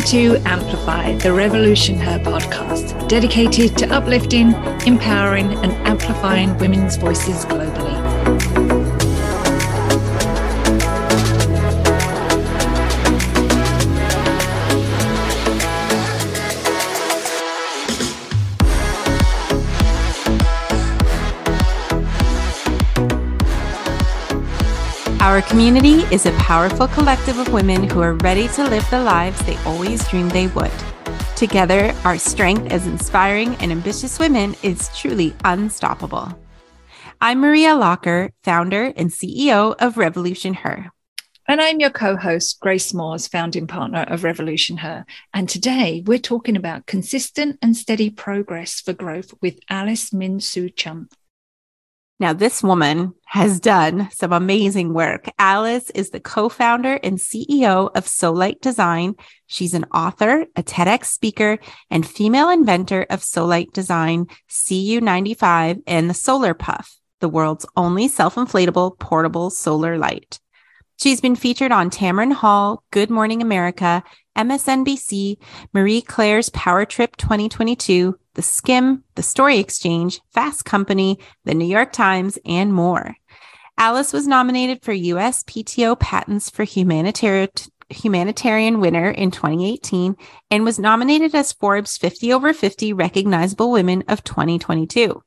Welcome to Amplify, the Revolution Her podcast, dedicated to uplifting, empowering, and amplifying women's voices globally. Our community is a powerful collective of women who are ready to live the lives they always dreamed they would. Together, our strength as inspiring and ambitious women is truly unstoppable. I'm Maria Locker, founder and CEO of Revolution Her. And I'm your co host, Grace Moores, founding partner of Revolution Her. And today we're talking about consistent and steady progress for growth with Alice Min Soo Chun. Now, this woman has done some amazing work. Alice is the co founder and CEO of Solight Design. She's an author, a TEDx speaker, and female inventor of Solight Design, SEEU95, and the Solar Puff, the world's only self inflatable portable solar light. She's been featured on Tamron Hall, Good Morning America, MSNBC, Marie Claire's Power Trip 2022, The Skimm, The Story Exchange, Fast Company, The New York Times, and more. Alice was nominated for USPTO Patents for Humanitarian humanitarian winner in 2018 and was nominated as Forbes 50 over 50 recognizable women of 2022.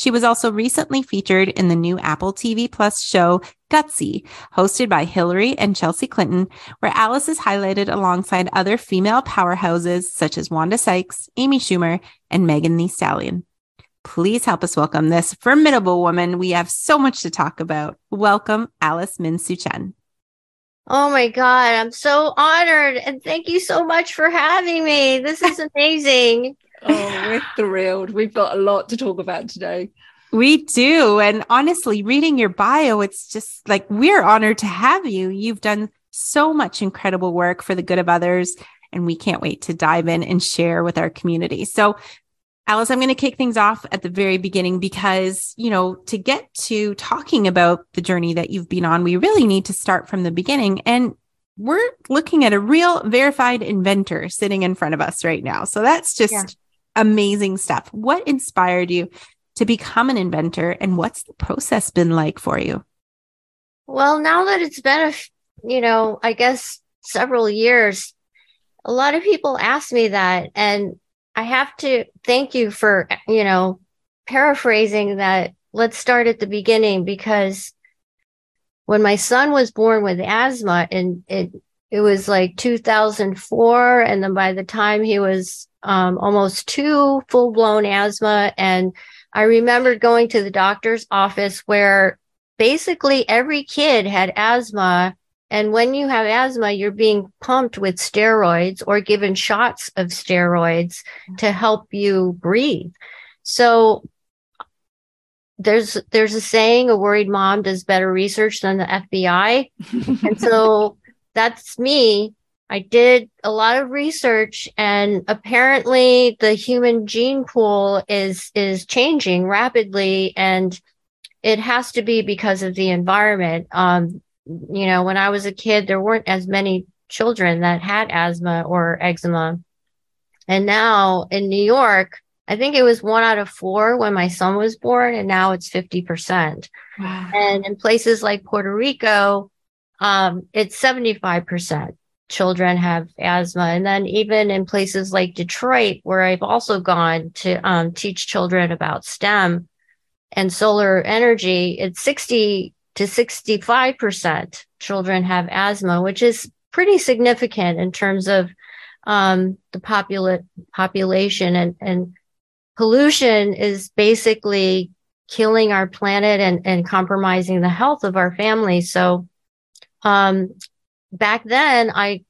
She was also recently featured in the new Apple TV Plus show Gutsy, hosted by Hillary and Chelsea Clinton, where Alice is highlighted alongside other female powerhouses such as Wanda Sykes, Amy Schumer, and Megan Thee Stallion. Please help us welcome this formidable woman. We have so much to talk about. Welcome, Alice Min Soo Chun. Oh my God, I'm so honored. And thank you so much for having me. This is amazing. Oh, we're thrilled. We've got a lot to talk about today. We do. And honestly, reading your bio, it's just like we're honored to have you. You've done so much incredible work for the good of others, and we can't wait to dive in and share with our community. So, Alice, I'm going to kick things off at the very beginning because, you know, to get to talking about the journey that you've been on, we really need to start from the beginning. And we're looking at a real verified inventor sitting in front of us right now. So that's just yeah amazing stuff. What inspired you to become an inventor and what's the process been like for you? Well, now that it's been a, you know, I guess several years, a lot of people ask me that and I have to thank you for, you know, paraphrasing that let's start at the beginning because when my son was born with asthma and it it was like 2004 and then by the time he was um, almost two full blown asthma. And I remember going to the doctor's office where basically every kid had asthma. And when you have asthma, you're being pumped with steroids or given shots of steroids to help you breathe. So there's there's a saying a worried mom does better research than the FBI. and so that's me I did a lot of research and apparently the human gene pool is, is changing rapidly and it has to be because of the environment. Um, you know, when I was a kid, there weren't as many children that had asthma or eczema. And now in New York, I think it was one out of four when my son was born, and now it's 50%. Wow. And in places like Puerto Rico, um, it's 75% children have asthma. And then even in places like Detroit, where I've also gone to um, teach children about STEM and solar energy, it's 60 to 65% children have asthma, which is pretty significant in terms of um, the popula- population and, and pollution is basically killing our planet and, and compromising the health of our families. So um, back then I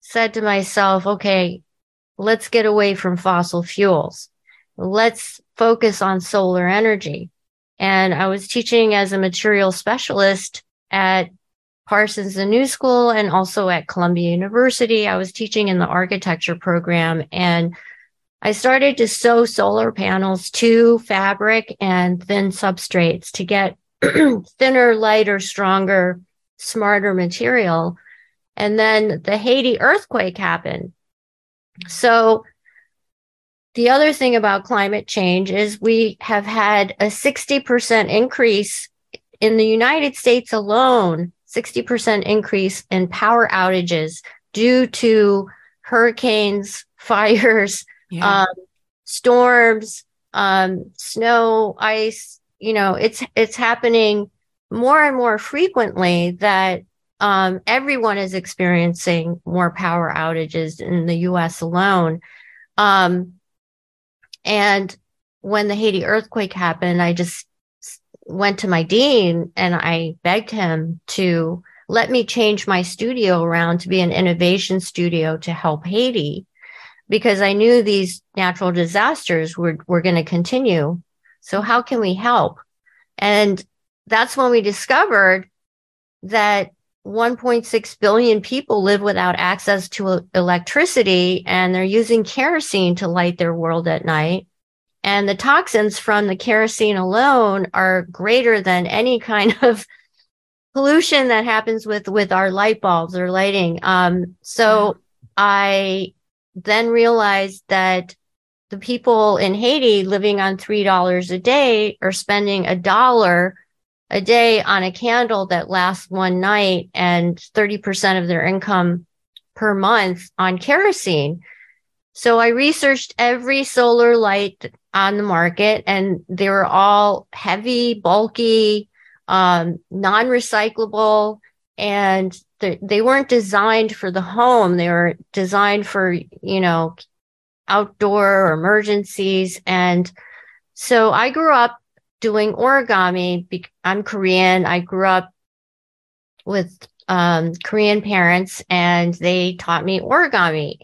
said to myself, okay, let's get away from fossil fuels. Let's focus on solar energy. And I was teaching as a material specialist at Parsons the New School and also at Columbia University. I was teaching in the architecture program and I started to sew solar panels to fabric and thin substrates to get thinner, lighter, stronger smarter material. And then the Haiti earthquake happened. So, the other thing about climate change is we have had a 60% increase in the United States alone, 60% increase in power outages due to hurricanes, fires, yeah. um, storms, um, snow, ice. You know, it's it's happening more and more frequently that um, everyone is experiencing more power outages in the U.S. alone. Um, and when the Haiti earthquake happened, I just went to my dean and I begged him to let me change my studio around to be an innovation studio to help Haiti because I knew these natural disasters were, were going to continue. So how can we help? And that's when we discovered that 1.6 billion people live without access to electricity and they're using kerosene to light their world at night. And the toxins from the kerosene alone are greater than any kind of pollution that happens with, with our light bulbs or lighting. Um, so I then realized that the people in Haiti living on $3 a day are spending a dollar a day on a candle that lasts one night and 30% of their income per month on kerosene. So I researched every solar light on the market and they were all heavy, bulky, um, non-recyclable and they weren't designed for the home. They were designed for, you know, outdoor emergencies. And so I grew up doing origami. I'm Korean. I grew up with um, Korean parents and they taught me origami.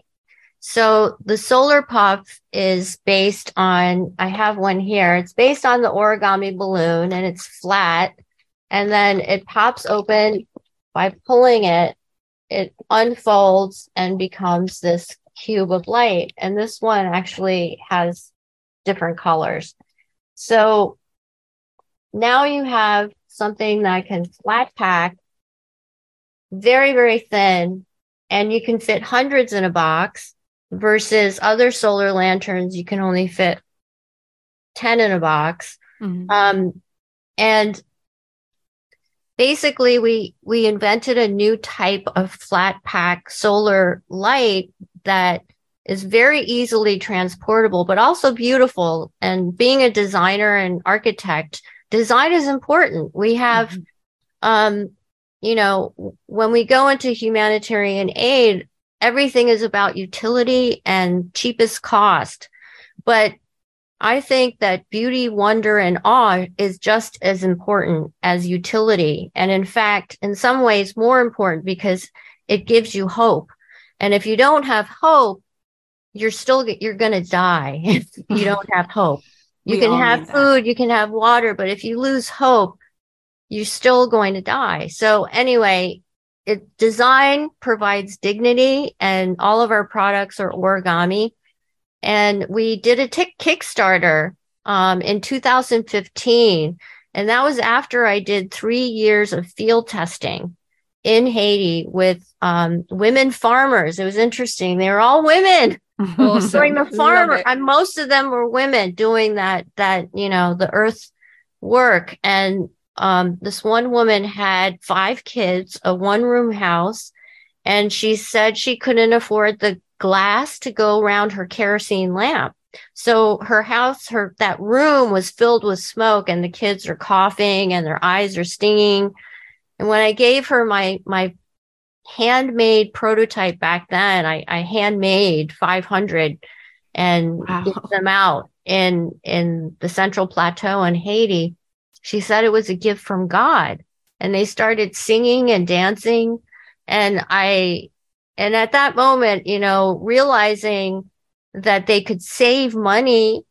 So the solar puff is based on, I have one here. It's based on the origami balloon and it's flat. And then it pops open by pulling it, it unfolds and becomes this cube of light. And this one actually has different colors. So now you have something that can flat pack very, very thin and you can fit hundreds in a box versus other solar lanterns. You can only fit 10 in a box. Mm-hmm. Um, and basically we, we invented a new type of flat pack solar light that is very easily transportable, but also beautiful. And being a designer and architect, design is important. We have, mm-hmm. um, you know, when we go into humanitarian aid, everything is about utility and cheapest cost. But I think that beauty, wonder, and awe is just as important as utility. And in fact, in some ways, more important because it gives you hope. And if you don't have hope, you're still, you're going to die if you don't have hope. You we can have food, you can have water, but if you lose hope, you're still going to die. So anyway, it design provides dignity and all of our products are origami. And we did a tick Kickstarter um, in 2015. And that was after I did three years of field testing in Haiti with um, women farmers. It was interesting. They were all women awesome. during the farmer and most of them were women doing that that you know the earth work. And um, this one woman had five kids a one room house and she said she couldn't afford the glass to go around her kerosene lamp. So her house her that room was filled with smoke and the kids are coughing and their eyes are stinging. And when i gave her my my handmade prototype back then. I, I handmade 500 and wow. get them out in in the Central Plateau in Haiti. She said it was a gift from God, and they started singing and dancing. And I, and at that moment, you know, realizing that they could save money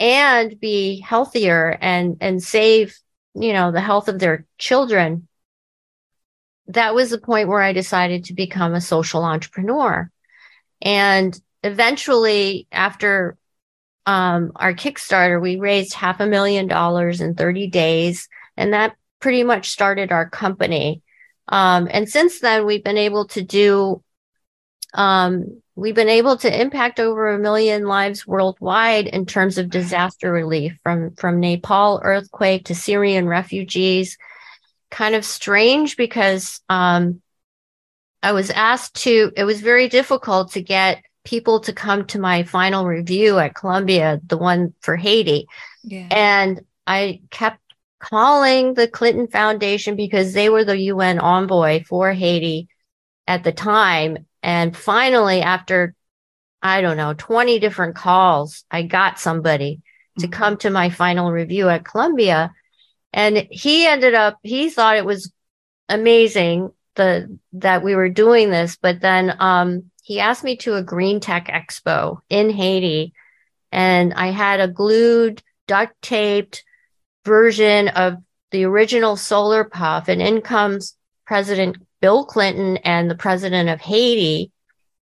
and be healthier and and save you know the health of their children that was the point where I decided to become a social entrepreneur. And eventually, after um, our Kickstarter, we raised half a million dollars in 30 days. And that pretty much started our company. Um, and since then, we've been able to do um, we've been able to impact over a million lives worldwide in terms of disaster relief from from Nepal earthquake to Syrian refugees. Kind of strange because um, I was asked to. It was very difficult to get people to come to my final review at Columbia, the one for Haiti, yeah. and I kept calling the Clinton Foundation because they were the UN envoy for Haiti at the time and finally, after, I don't know, 20 different calls, I got somebody to mm-hmm. come to my final review at Columbia. And he ended up, he thought it was amazing the, that we were doing this. But then, um, he asked me to a green tech expo in Haiti and I had a glued, duct taped version of the original solar puff and in comes President Bill Clinton and the president of Haiti.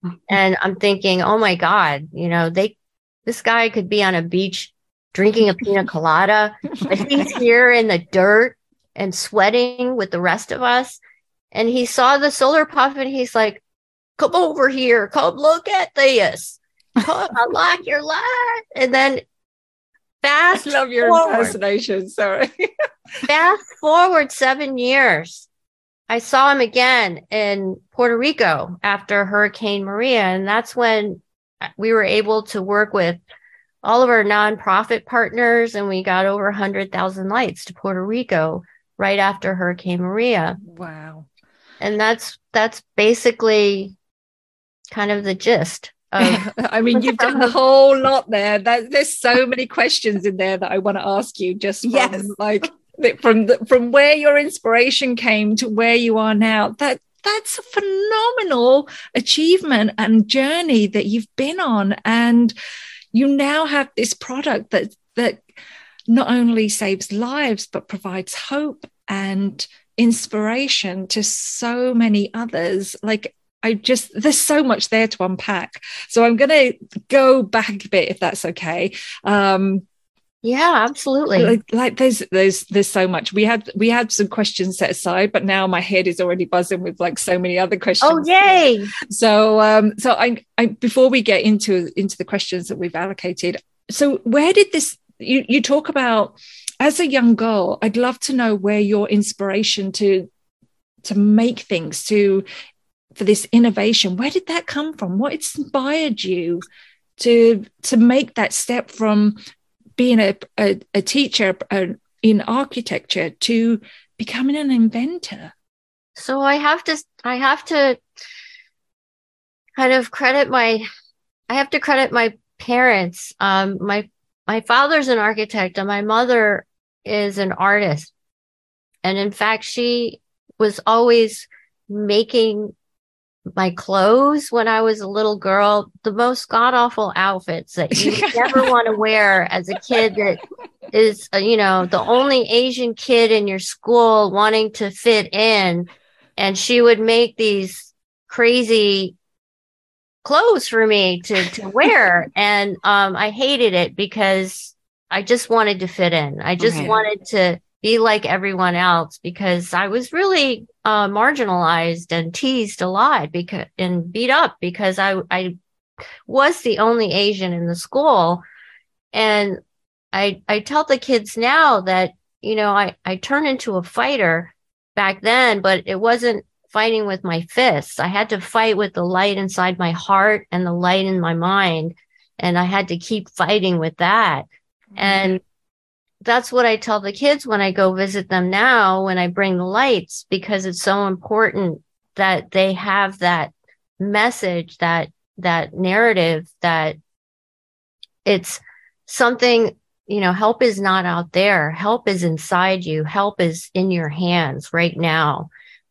Mm-hmm. And I'm thinking, oh my God, you know, they, this guy could be on a beach drinking a pina colada, but he's here in the dirt and sweating with the rest of us. And he saw the solar puff and he's like, come over here, come look at this. Come, I like your light. And then fast. I love your forward, impersonation. Sorry. fast forward seven years. I saw him again in Puerto Rico after Hurricane Maria. And that's when we were able to work with all of our nonprofit partners and we got over 100,000 lights to Puerto Rico right after Hurricane Maria. Wow. And that's that's basically kind of the gist. Of- I mean, you've done a whole lot there. That, there's so many questions in there that I want to ask you just from yes. like from the, from where your inspiration came to where you are now that that's a phenomenal achievement and journey that you've been on and you now have this product that that not only saves lives but provides hope and inspiration to so many others like I just there's so much there to unpack. So I'm going to go back a bit if that's okay. Um, yeah, absolutely. Like, like, there's there's there's so much. We had we had some questions set aside, but now my head is already buzzing with like so many other questions. Oh yay! So um so I, I before we get into into the questions that we've allocated, so where did this you you talk about as a young girl? I'd love to know where your inspiration to to make things to for this innovation where did that come from what inspired you to to make that step from being a, a, a teacher in architecture to becoming an inventor? So I have to, I have to kind of credit my, I have to credit my parents. Um, my, my father's an architect and my mother is an artist. And in fact, she was always making my clothes when I was a little girl, the most god awful outfits that you never want to wear as a kid that is, uh, you know, the only Asian kid in your school wanting to fit in. And she would make these crazy clothes for me to, to wear. and um, I hated it because I just wanted to fit in. I just okay. wanted to be like everyone else because I was really uh, marginalized and teased a lot because and beat up because I I was the only Asian in the school, and I I tell the kids now that you know I I turn into a fighter back then, but it wasn't fighting with my fists. I had to fight with the light inside my heart and the light in my mind, and I had to keep fighting with that. Mm-hmm. And that's what I tell the kids when I go visit them now, when I bring the lights, because it's so important that they have that message, that, that narrative that it's something, you know, help is not out there. Help is inside you. Help is in your hands right now.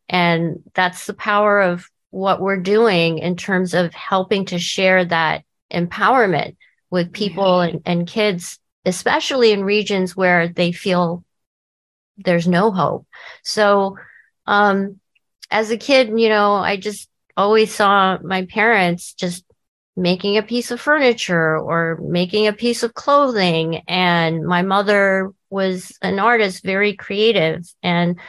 And that's the power of what we're doing in terms of helping to share that empowerment with people yeah. and, and kids especially in regions where they feel there's no hope. So, um, as a kid, you know, I just always saw my parents just making a piece of furniture or making a piece of clothing. And my mother was an artist, very creative. And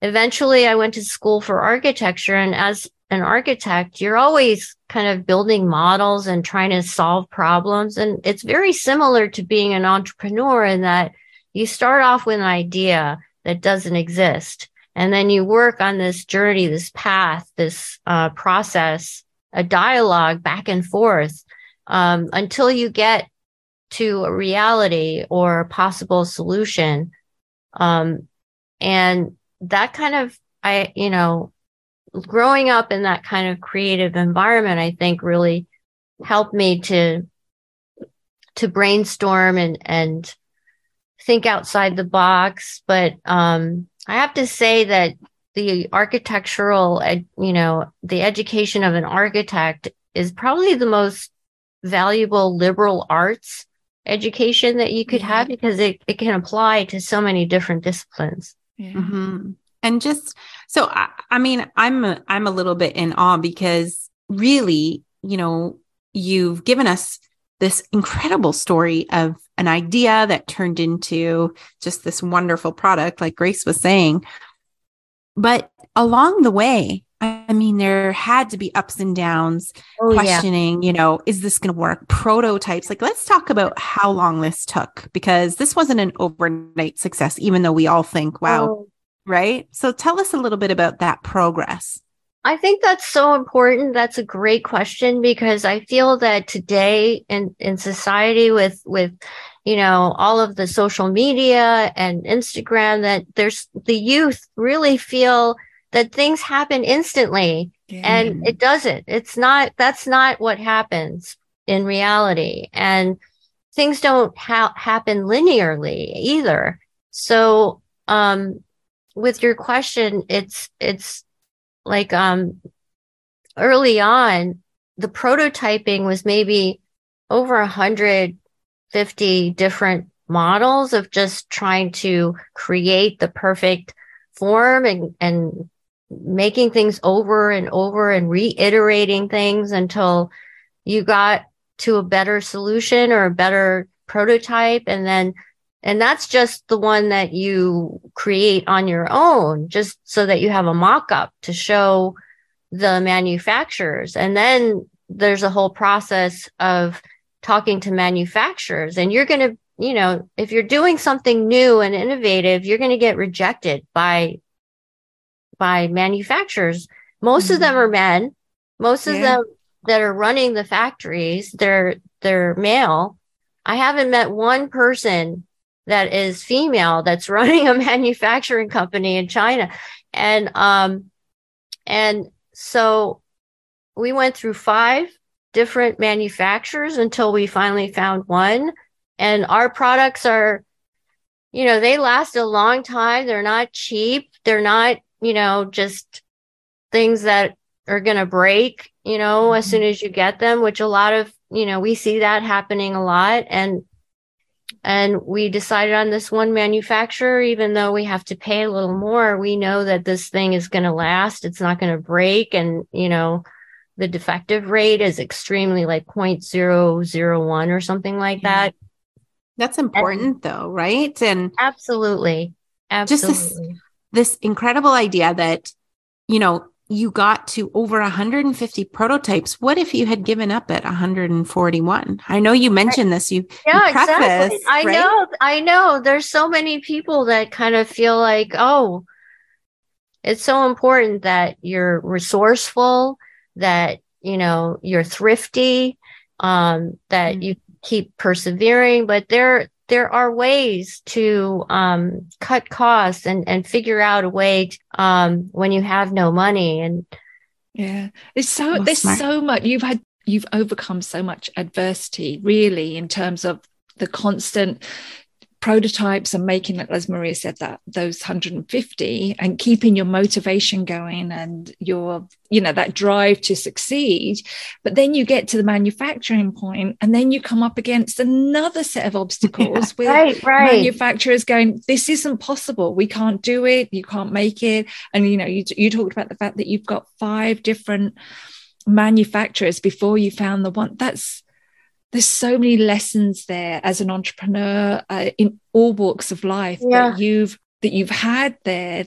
eventually I went to school for architecture. And as an architect, you're always kind of building models and trying to solve problems. And it's very similar to being an entrepreneur in that you start off with an idea that doesn't exist. And then you work on this journey, this path, this uh, process, a dialogue back and forth um, until you get to a reality or a possible solution. Um, and that kind of, I, you know, growing up in that kind of creative environment, I think really helped me to, to brainstorm and, and think outside the box. But, um, I have to say that the architectural, you know, the education of an architect is probably the most valuable liberal arts education that you could have because it, it can apply to so many different disciplines. Yeah. Mm-hmm. And just so, I, I mean, I'm a, I'm a little bit in awe because really, you know, you've given us this incredible story of an idea that turned into just this wonderful product, like Grace was saying. But along the way, I mean, there had to be ups and downs, oh, questioning, yeah. you know, is this going to work? Prototypes. Like, let's talk about how long this took because this wasn't an overnight success, even though we all think, wow, oh. Right? So tell us a little bit about that progress. I think that's so important. That's a great question because I feel that today in, in society with, with, you know, all of the social media and Instagram that there's the youth really feel that things happen instantly yeah. and it doesn't. It's not, that's not what happens in reality. And things don't ha- happen linearly either. So, um, with your question, it's, it's like, um, early on, the prototyping was maybe over a hundred fifty different models of just trying to create the perfect form and, and making things over and over and reiterating things until you got to a better solution or a better prototype. And then, and that's just the one that you create on your own, just so that you have a mock up to show the manufacturers. And then there's a whole process of talking to manufacturers and you're going to, you know, if you're doing something new and innovative, you're going to get rejected by by manufacturers. Most mm-hmm. of them mm-hmm. are men. Most yeah. of them that are running the factories, they're they're male. I haven't met one person that is female that's running a manufacturing company in China. And um and so we went through five different manufacturers until we finally found one. And our products are, you know, they last a long time. They're not cheap. They're not you know, just things that are going to break, you know, mm-hmm. as soon as you get them, which a lot of, you know, we see that happening a lot. And, and we decided on this one manufacturer, even though we have to pay a little more, we know that this thing is going to last. It's not going to break. And, you know, the defective rate is extremely like 0.001 or something like that. That's important and, though, right? And absolutely. Absolutely. Just this, this incredible idea that, you know, you got to over 150 prototypes. What if you had given up at 141? I know you mentioned this. You, yeah, you preface, exactly. I right? know, I know. There's so many people that kind of feel like, oh, it's so important that you're resourceful, that you know you're thrifty, um, that mm-hmm. you keep persevering. But there, there are ways to um, cut costs and, and figure out a way to, um, when you have no money. And yeah, there's so oh, there's smart. so much you've had you've overcome so much adversity really in terms of the constant prototypes and making like as maria said that those 150 and keeping your motivation going and your you know that drive to succeed. But then you get to the manufacturing point and then you come up against another set of obstacles with right, right. manufacturers going this isn't possible. We can't do it. You can't make it. And you know you, you talked about the fact that you've got five different manufacturers before you found the one. That's there's so many lessons there as an entrepreneur uh, in all walks of life yeah. that you've that you've had there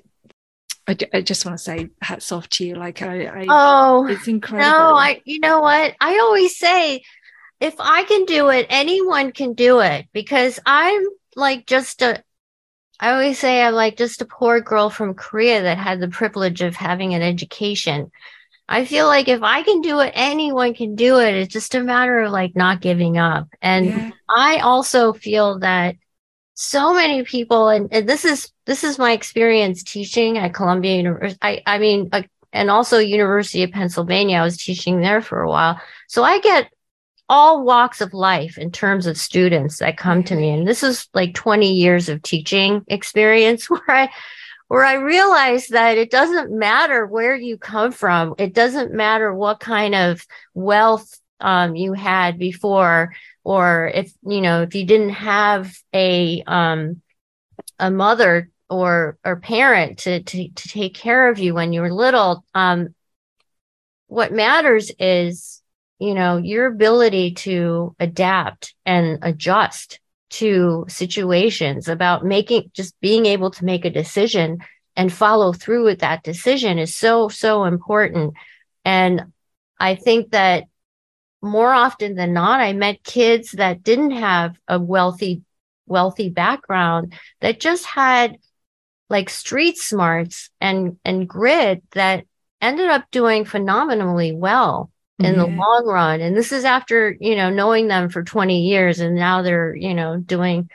I, I just want to say hats off to you. Like I, I oh, it's incredible. No, I, you know what? I always say, if I can do it, anyone can do it because I'm like just a, I always say I'm like just a poor girl from Korea that had the privilege of having an education. I feel like if I can do it, anyone can do it. It's just a matter of like not giving up. And yeah. I also feel that so many people, and, and, this is this is my experience teaching at Columbia University. I, I mean, uh, and also University of Pennsylvania. I was teaching there for a while, so I get all walks of life in terms of students that come to me, and this is like 20 years of teaching experience where I where I realized that it doesn't matter where you come from. It doesn't matter what kind of wealth um, you had before, or if, you know, if you didn't have a, um, a mother or, or parent to, to, to take care of you when you were little. Um, what matters is, you know, your ability to adapt and adjust to situations about making just being able to make a decision and follow through with that decision is so so important. And i think that more often than not i met kids that didn't have a wealthy wealthy background that just had like street smarts and and grit that ended up doing phenomenally well in the long run. And this is after, you know, knowing them for 20 years and now they're, you know, doing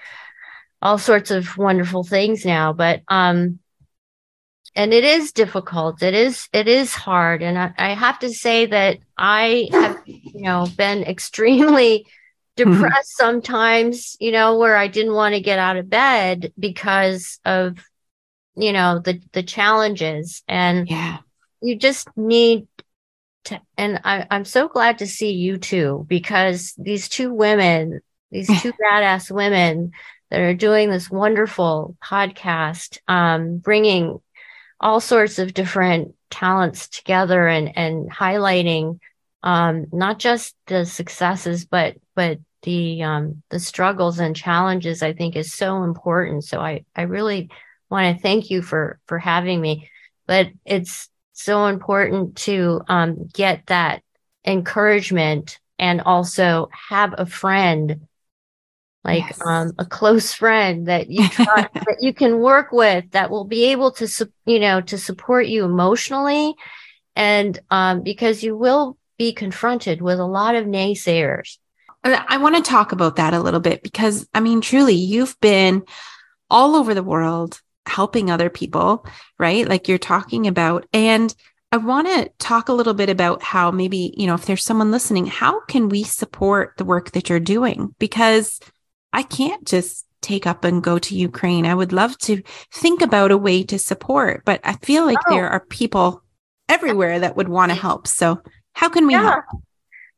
all sorts of wonderful things now. But, um, and it is difficult. It is, it is hard. And I, I have to say that I have, you know, been extremely mm-hmm. depressed mm-hmm. sometimes, you know, where I didn't want to get out of bed because of, you know, the, the challenges and yeah. you just need and I, I'm so glad to see you too, because these two women, these two badass women that are doing this wonderful podcast, um, bringing all sorts of different talents together and, and highlighting, um, not just the successes, but, but the, um, the struggles and challenges, I think is so important. So I, I really want to thank you for, for having me, but it's, so important to um, get that encouragement and also have a friend like yes. um, a close friend that you trust that you can work with that will be able to su- you know to support you emotionally and um, because you will be confronted with a lot of naysayers i want to talk about that a little bit because i mean truly you've been all over the world helping other people, right? Like you're talking about. And I want to talk a little bit about how maybe, you know, if there's someone listening, how can we support the work that you're doing? Because I can't just take up and go to Ukraine. I would love to think about a way to support, but I feel like oh. there are people everywhere that would want to help. So, how can we yeah. help?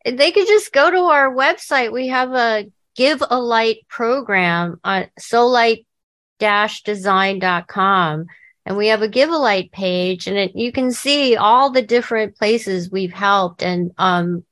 They could just go to our website. We have a Give a Light program on Solight design.com and we have a give a light page and it, you can see all the different places we've helped. And um,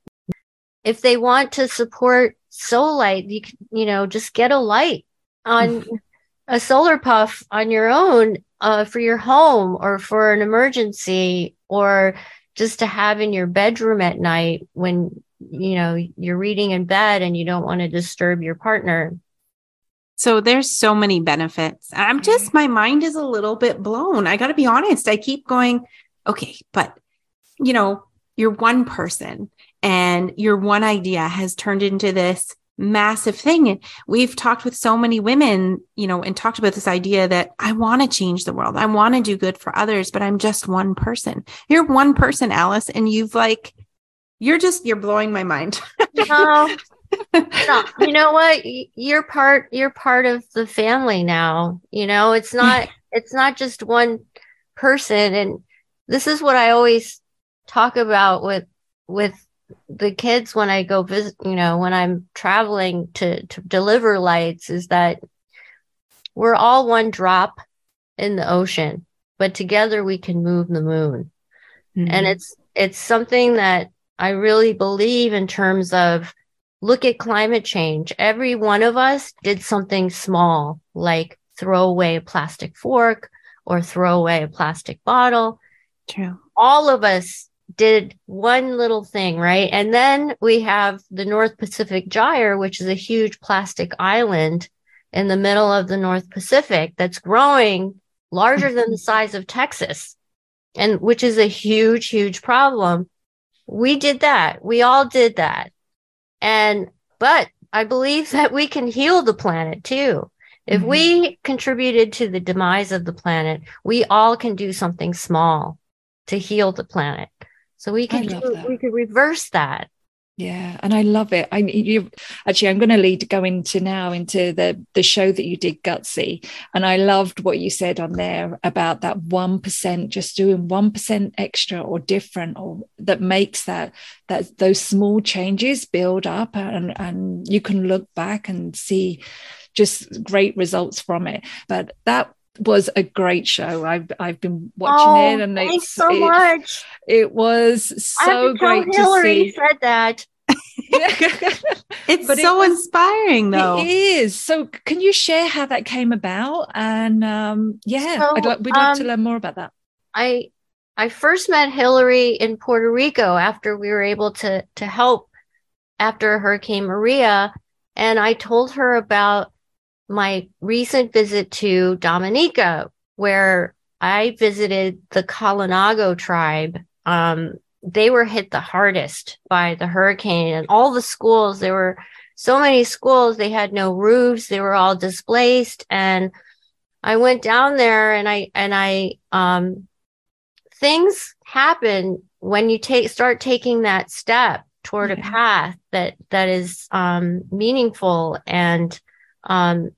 if they want to support Solight you can, you know just get a light on a solar puff on your own uh, for your home or for an emergency or just to have in your bedroom at night when you know you're reading in bed and you don't want to disturb your partner so there's so many benefits. I'm just, my mind is a little bit blown. I got to be honest. I keep going, okay, but you know, you're one person and your one idea has turned into this massive thing. And we've talked with so many women, you know, and talked about this idea that I want to change the world. I want to do good for others, but I'm just one person. You're one person, Alice, and you've like, you're just, you're blowing my mind. no, no, you know what? You're part. You're part of the family now. You know, it's not. it's not just one person. And this is what I always talk about with with the kids when I go visit. You know, when I'm traveling to to deliver lights, is that we're all one drop in the ocean, but together we can move the moon. Mm-hmm. And it's it's something that I really believe in terms of look at climate change. Every one of us did something small, like throw away a plastic fork or throw away a plastic bottle. True. All of us did one little thing, right? And then we have the North Pacific Gyre, which is a huge plastic island in the middle of the North Pacific that's growing larger than the size of Texas and which is a huge, huge problem. We did that. We all did that. And, but I believe that we can heal the planet too. If mm-hmm. we contributed to the demise of the planet, we all can do something small to heal the planet. So we can do, we can reverse that. Yeah, and I love it. I you actually I'm going to lead go into now into the the show that you did Gutsy, and I loved what you said on there about that one percent, just doing one percent extra or different, or that makes that that those small changes build up, and and you can look back and see just great results from it. But that was a great show. I've I've been watching oh, it, and thanks it's, so it, much. It was so great to Hillary see. Said that. it's but so it was, inspiring, though. It is. So, can you share how that came about? And um, yeah, so, I'd we'd like um, to learn more about that. I I first met Hillary in Puerto Rico after we were able to to help after Hurricane Maria, and I told her about my recent visit to Dominica, where I visited the Kalinago tribe. Um, they were hit the hardest by the hurricane, and all the schools, there were so many schools, they had no roofs, they were all displaced. And I went down there and I, and I, um, things happen when you take, start taking that step toward a path that, that is, um, meaningful and, um,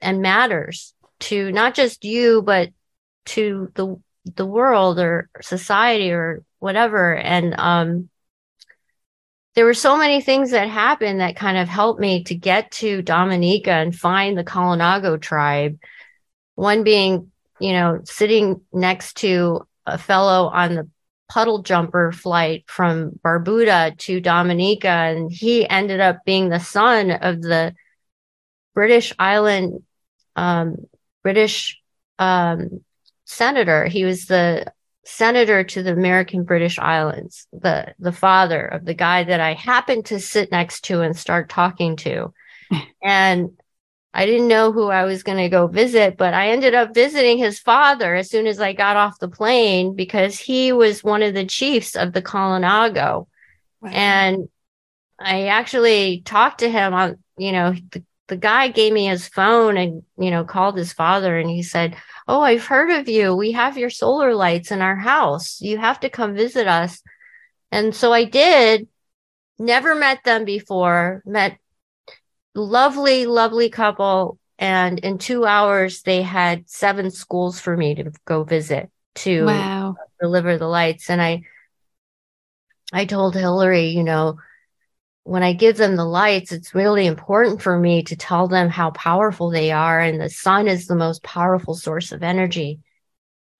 and matters to not just you, but to the the world or society or whatever. And um, there were so many things that happened that kind of helped me to get to Dominica and find the Kalinago tribe. One being, you know, sitting next to a fellow on the puddle jumper flight from Barbuda to Dominica, and he ended up being the son of the British island, um, British um, senator. He was the senator to the American British Islands, the the father of the guy that I happened to sit next to and start talking to. and I didn't know who I was going to go visit, but I ended up visiting his father as soon as I got off the plane because he was one of the chiefs of the Kalinago. Wow. And I actually talked to him on, you know, the, the guy gave me his phone and, you know, called his father and he said, Oh, I've heard of you. We have your solar lights in our house. You have to come visit us. And so I did. Never met them before, met lovely, lovely couple. And in two hours, they had seven schools for me to go visit to wow. deliver the lights. And I, I told Hillary, you know, when I give them the lights, it's really important for me to tell them how powerful they are. And the sun is the most powerful source of energy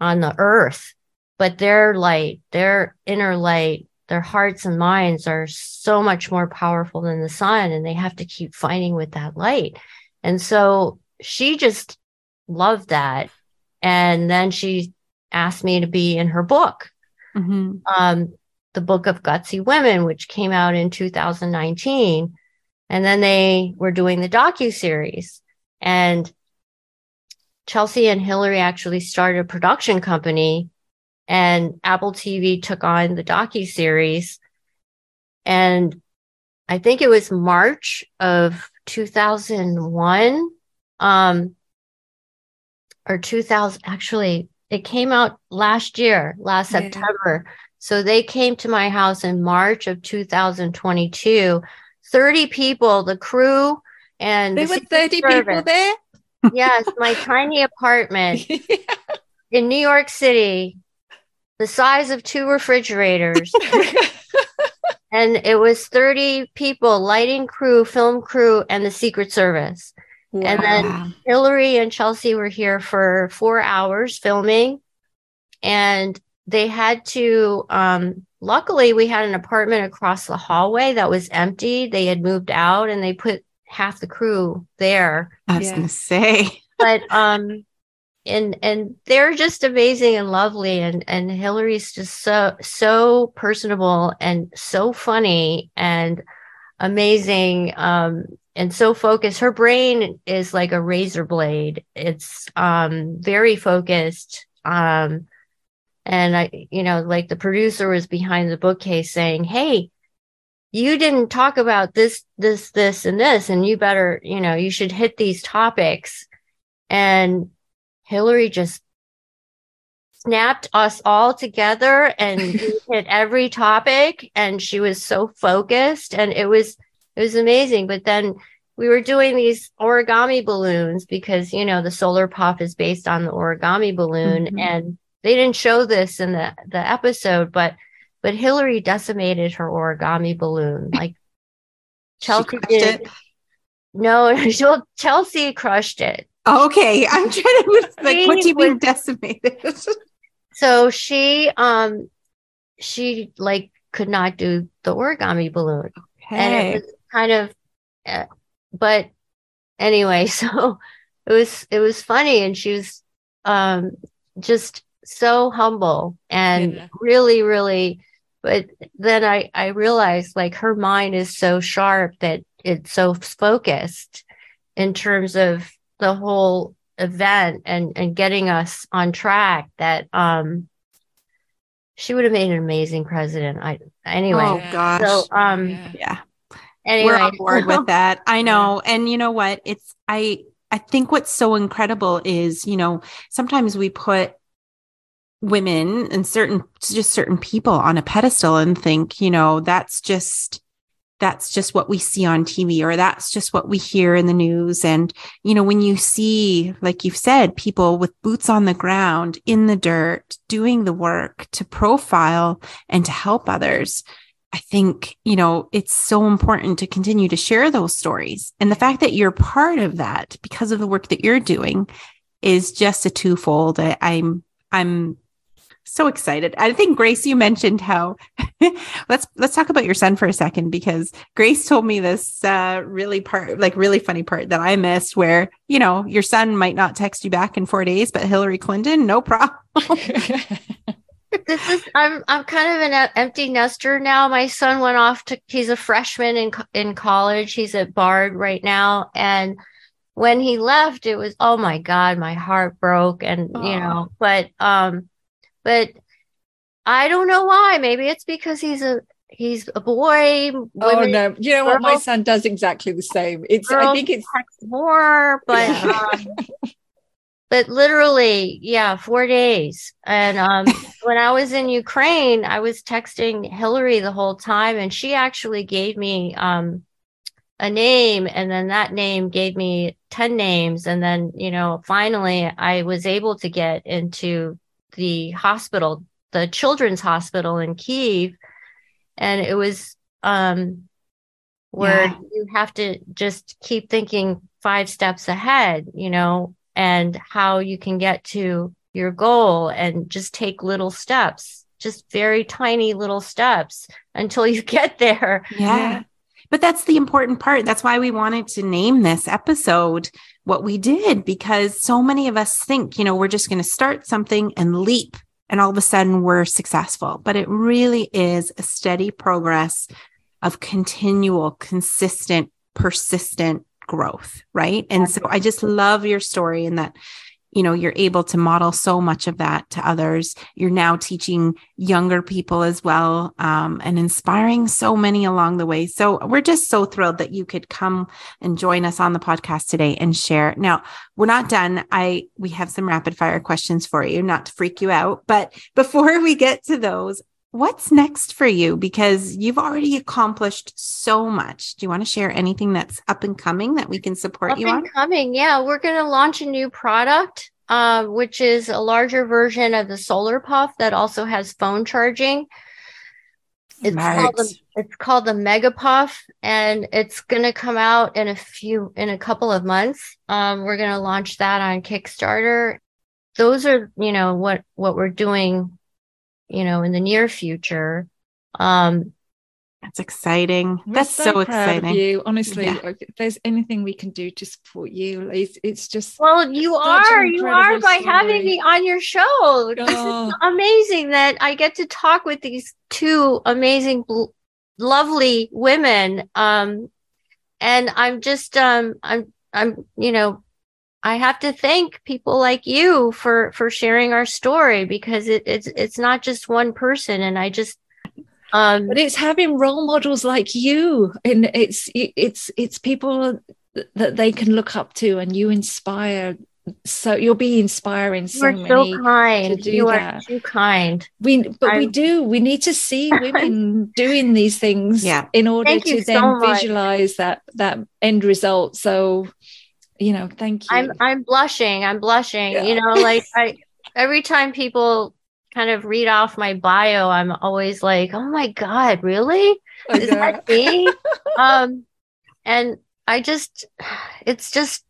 on the earth. But their light, their inner light, their hearts and minds are so much more powerful than the sun. And they have to keep fighting with that light. And so she just loved that. And then she asked me to be in her book. Mm-hmm. Um, the Book of Gutsy Women, which came out in 2019. And then they were doing the docu series, and Chelsea and Hillary actually started a production company, and Apple TV took on the docu series. And I think it was March of 2001, um, or 2000. Actually, it came out last year, last yeah. September. So they came to my house in March of 2022. 30 people, the crew and there the were 30 service. people there. yes, my tiny apartment yeah. in New York City, the size of two refrigerators. and it was 30 people, lighting crew, film crew, and the Secret Service. Wow. And then Hillary and Chelsea were here for four hours filming. And they had to um, luckily we had an apartment across the hallway that was empty. They had moved out and they put half the crew there. I was yeah. gonna say. But um and and they're just amazing and lovely. And and Hillary's just so so personable and so funny and amazing um and so focused. Her brain is like a razor blade. It's um very focused um and I you know like the producer was behind the bookcase saying hey you didn't talk about this this this and this and you better you know you should hit these topics and Hillary just snapped us all together and hit every topic and she was so focused and it was it was amazing but then we were doing these origami balloons because you know the SolarPuff is based on the origami balloon mm-hmm. and they didn't show this in the the episode but but Hillary decimated her origami balloon like Chelsea did it. no Chelsea crushed it Okay, I'm trying to like what do you mean decimated? so she um she like could not do the origami balloon, okay. and it was kind of, uh, but anyway, so it was it was funny, and she was um just so humble and yeah. really really but then I, I realized like her mind is so sharp that it's so focused in terms of the whole event and and getting us on track that um she would have made an amazing president. I anyway. Oh gosh. So um yeah. Anyway, we're on board with that. I know. Yeah. And you know what? It's I I think what's so incredible is, you know, sometimes we put women and certain just certain people on a pedestal and think, you know, that's just that's just what we see on TV or that's just what we hear in the news. And, you know, when you see, like you've said, people with boots on the ground in the dirt doing the work to profile and to help others, I think, you know, it's so important to continue to share those stories. And the fact that you're part of that because of the work that you're doing is just a twofold. I, I'm, I'm so excited. I think Grace, you mentioned how let's let's talk about your son for a second because Grace told me this uh, really part, like really funny part that I missed, where you know your son might not text you back in four days, but Hillary Clinton, no problem. this is I'm I'm kind of an empty nester now. My son went off to he's a freshman in in college. He's at Bard right now, and when he left, it was oh my god, my heart broke, and Aww. you know, but um but I don't know why. Maybe it's because he's a he's a boy. Women, oh no! You know what? My son does exactly the same. It's I think it's more, but um, but literally, yeah, four days. And um, when I was in Ukraine, I was texting Hillary the whole time, and she actually gave me um a name, and then that name gave me ten names, and then you know, finally, I was able to get into the hospital, the children's hospital in Kiev. And it was um, where yeah. you have to just keep thinking five steps ahead, you know, and how you can get to your goal and just take little steps, just very tiny little steps until you get there. Yeah. But that's the important part. That's why we wanted to name this episode what we did, because so many of us think, you know, we're just going to start something and leap, and all of a sudden we're successful. But it really is a steady progress of continual, consistent, persistent growth. Right. And so I just love your story and that you know you're able to model so much of that to others. You're now teaching younger people as well um, and inspiring so many along the way. So we're just so thrilled that you could come and join us on the podcast today and share. Now we're not done. I we have some rapid fire questions for you not to freak you out but before we get to those what's next for you? Because you've already accomplished so much. Do you want to share anything that's up and coming that we can support up you on? coming yeah. We're going to launch a new product uh, which is a larger version of the SolarPuff that also has phone charging. It's called the, it's called the mega puff and it's going to come out in a few in a couple of months. Um, we're going to launch that on kickstarter. Those are you know what what we're doing you know, in the near future. Um, That's exciting. We're That's so, proud of exciting. you, honestly. Yeah. like, If there's anything we can do to support you, it's, it's just Well, you are, you are incredible by having me on your show. This Oh. is amazing that I get to talk with these two amazing, bl- lovely women. Um, and I'm just, um, I'm, I'm, you know, I have to thank people like you for for sharing our story because it, it's it's not just one person, and I just, um, but it's having role models like you and it's it's it's people that they can look up to and you inspire so you'll be inspiring so you're many so kind. do You are that. too kind. we but we I'm- do we need to see women doing these things Yeah. in order Thank to you so then much. visualize that that end result so you know thank you I'm I'm blushing. I'm blushing. Yeah. You know, like I every time people kind of read off my bio, I'm always like, "Oh my god, really? I Is that me?" um, and I just, it's just,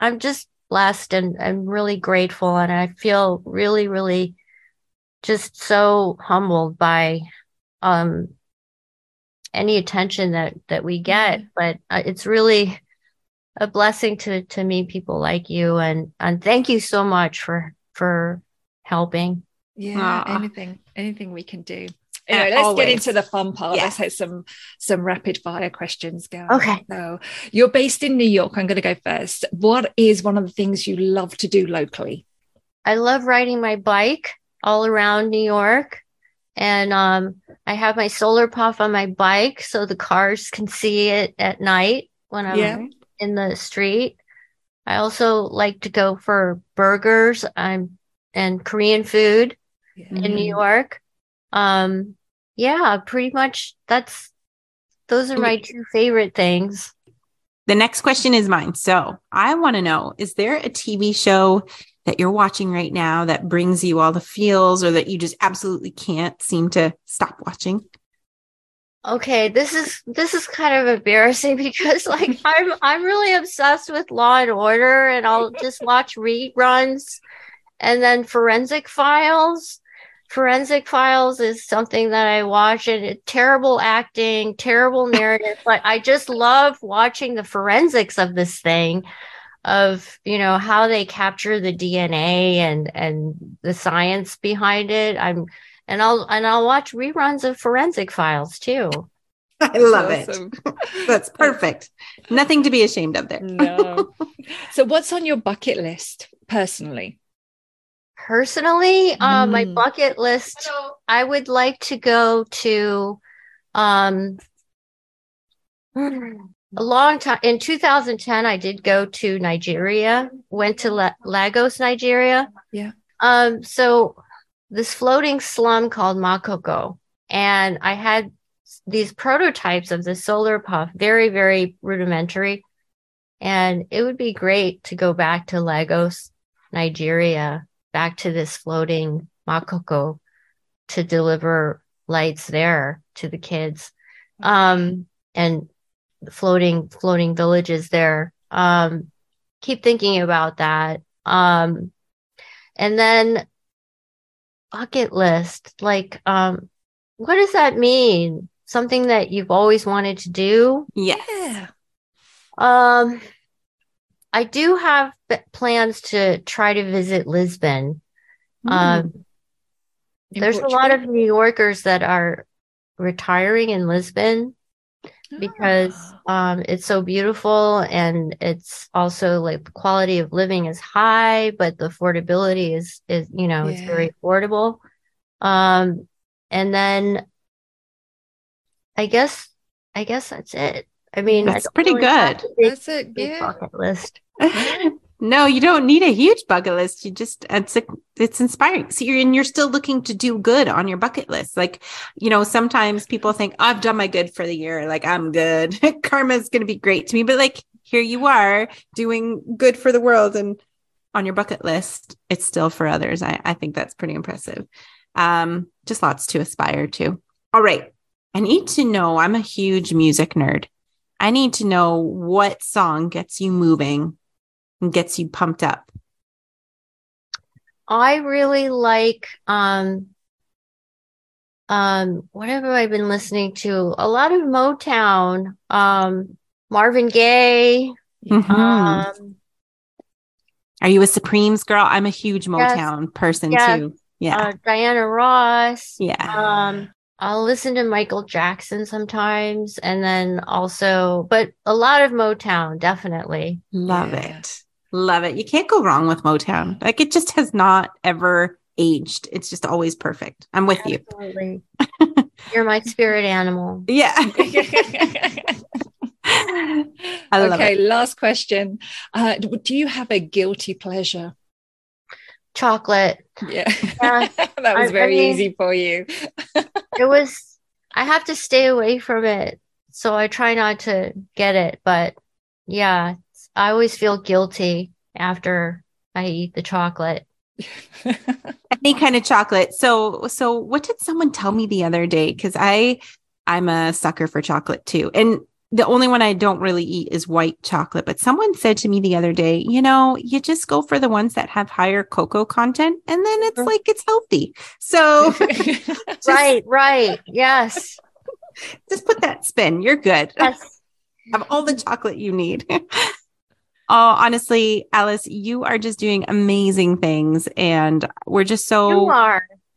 I'm just blessed and I'm really grateful, and I feel really, really, just so humbled by, um, any attention that that we get. But uh, it's really a blessing to to meet people like you. And and thank you so much for for helping. Yeah Aw. anything anything we can do. Uh, anyway let's get into the fun part. Yeah. let's have some some rapid fire questions go Okay. so you're based in new york. I'm going to go first. What is one of the things you love to do locally? I love riding my bike all around new york. And um i have my SolarPuff on my bike so the cars can see it at night when i'm Yeah. In the street i also like to go for burgers i'm and korean food in New Mm. York. Um, yeah, pretty much that's those are my two favorite things. The next question is mine. So I want to know is there a TV show that you're watching right now that brings you all the feels or that you just absolutely can't seem to stop watching? Okay, this is this is kind of embarrassing because like I'm I'm really obsessed with Law and Order and I'll just watch reruns and then Forensic Files. Forensic Files is something that I watch and it, terrible acting, terrible narrative, but I just love watching the forensics of this thing of, you know, how they capture the DNA and and the science behind it. I'm and I'll and I'll watch reruns of Forensic Files too. I love it. That's perfect. Nothing to be ashamed of there. no so what's on your bucket list personally Personally, uh, my Mm. bucket list, I would like to go to um a long time in 2010 I did go to Nigeria, went to La- Lagos, Nigeria. Yeah. Um so this floating slum called Makoko and I had these prototypes of the SolarPuff, very very rudimentary. And it would be great to go back to Lagos, Nigeria, back to this floating Makoko to deliver lights there to the kids. Um, and floating, floating villages there. Um, keep thinking about that. Um, and then bucket list, like, um, what does that mean? Something that you've always wanted to do? Yeah. yeah Um, I do have b- plans to try to visit Lisbon. Mm. Um, In there's a lot of New Yorkers that are retiring in Lisbon because Ah. um, it's so beautiful and it's also like the quality of living is high, but the affordability is is you know it's very affordable. Um, and then I guess I guess that's it. I mean, I That's don't pretty really have good. a big- that's it big yeah bucket list. no, you don't need a huge bucket list. You just it's a, it's inspiring. So you're and you're still looking to do good on your bucket list. Like, you know, sometimes people think "Oh, I've done my good for the year. Like I'm good. Karma's going to be great to me. But like here you are doing good for the world and on your bucket list, it's still for others. I, I think that's pretty impressive. Um, just lots to aspire to. All right. I need to know. I'm a huge music nerd. I need to know what song gets you moving and gets you pumped up. I really like um um, what have I been listening to? A lot of Motown, um, Marvin Gaye. Mhm. Um, Are you a Supremes girl? I'm a huge Motown person Yes. too. Yeah. uh, Diana Ross. yeah. Um, I'll listen to Michael Jackson sometimes, and then also, but a lot of Motown, definitely. Love Yeah. it. Love it. You can't go wrong with Motown. Like it just has not ever aged. It's just always perfect. I'm with you. Absolutely. You're my spirit animal. Yeah. I love okay, it. last question. Uh, do you have a guilty pleasure? Chocolate. Yeah, Yeah. that was I- I very mean- easy for you. It was, I have to stay away from it. So I try not to get it. But yeah, I always feel guilty after I eat the chocolate. Any kind of chocolate. So so what did someone tell me the other day? Because I I'm a sucker for chocolate too. And the only one I don't really eat is white chocolate. But someone said to me the other day, you know, you just go for the ones that have higher cocoa content and then it's like it's healthy. So just, right, right. Yes. just put that spin. You're good. Yes. have all the chocolate you need. Oh, honestly, Alice, you are just doing amazing things. And we're just so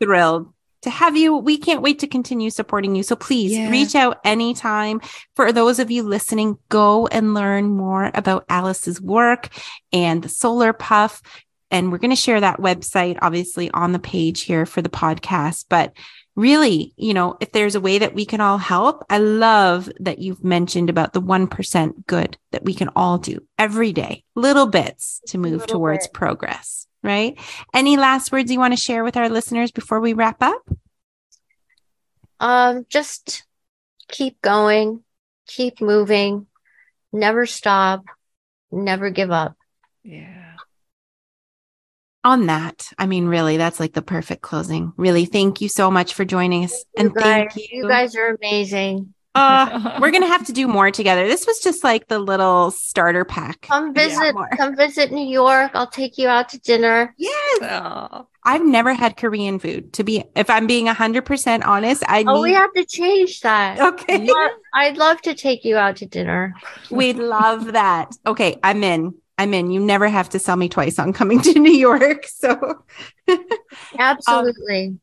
thrilled to have you. We can't wait to continue supporting you. So please Yeah. reach out anytime. For those of you listening, go and learn more about Alice's work and the SolarPuff. And we're going to share that website obviously on the page here for the podcast. But really, you know, if there's a way that we can all help, I love that you've mentioned about the 1% good that we can all do every day, little bits to move towards bit. progress, right? Any last words you want to share with our listeners before we wrap up? Um, just keep going, keep moving, never stop, never give up. yeah. On that, I mean, really, that's like the perfect closing. Really, thank you so much for joining us. and you guys, thank you. you guys are amazing. Uh, we're going to have to do more together. This was just like the little starter pack. Come visit, more. come visit New York. I'll take you out to dinner. Yes. Aw. I've never had Korean food. To be, if I'm being 100% honest, I Oh, we need. have to change that. Okay. But I'd love to take you out to dinner. We'd love that. Okay. I'm in. I'm in. You never have to sell me twice on coming to New York. So, Absolutely.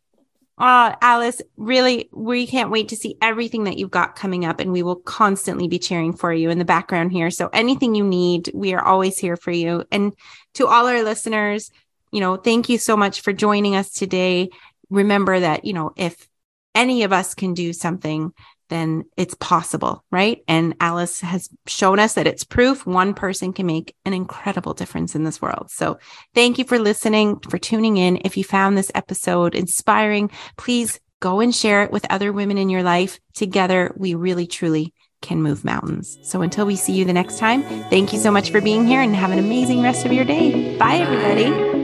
uh, Alice, really, we can't wait to see everything that you've got coming up, and we will constantly be cheering for you in the background here. So, anything you need, we are always here for you. And to all our listeners, you know, thank you so much for joining us today. Remember that, you know, if any of us can do something, then it's possible, right? And Alice has shown us that it's proof one person can make an incredible difference in this world. So thank you for listening, for tuning in. If you found this episode inspiring, please go and share it with other women in your life. Together, we really, truly can move mountains. So until we see you the next time, thank you so much for being here and have an amazing rest of your day. Bye, everybody.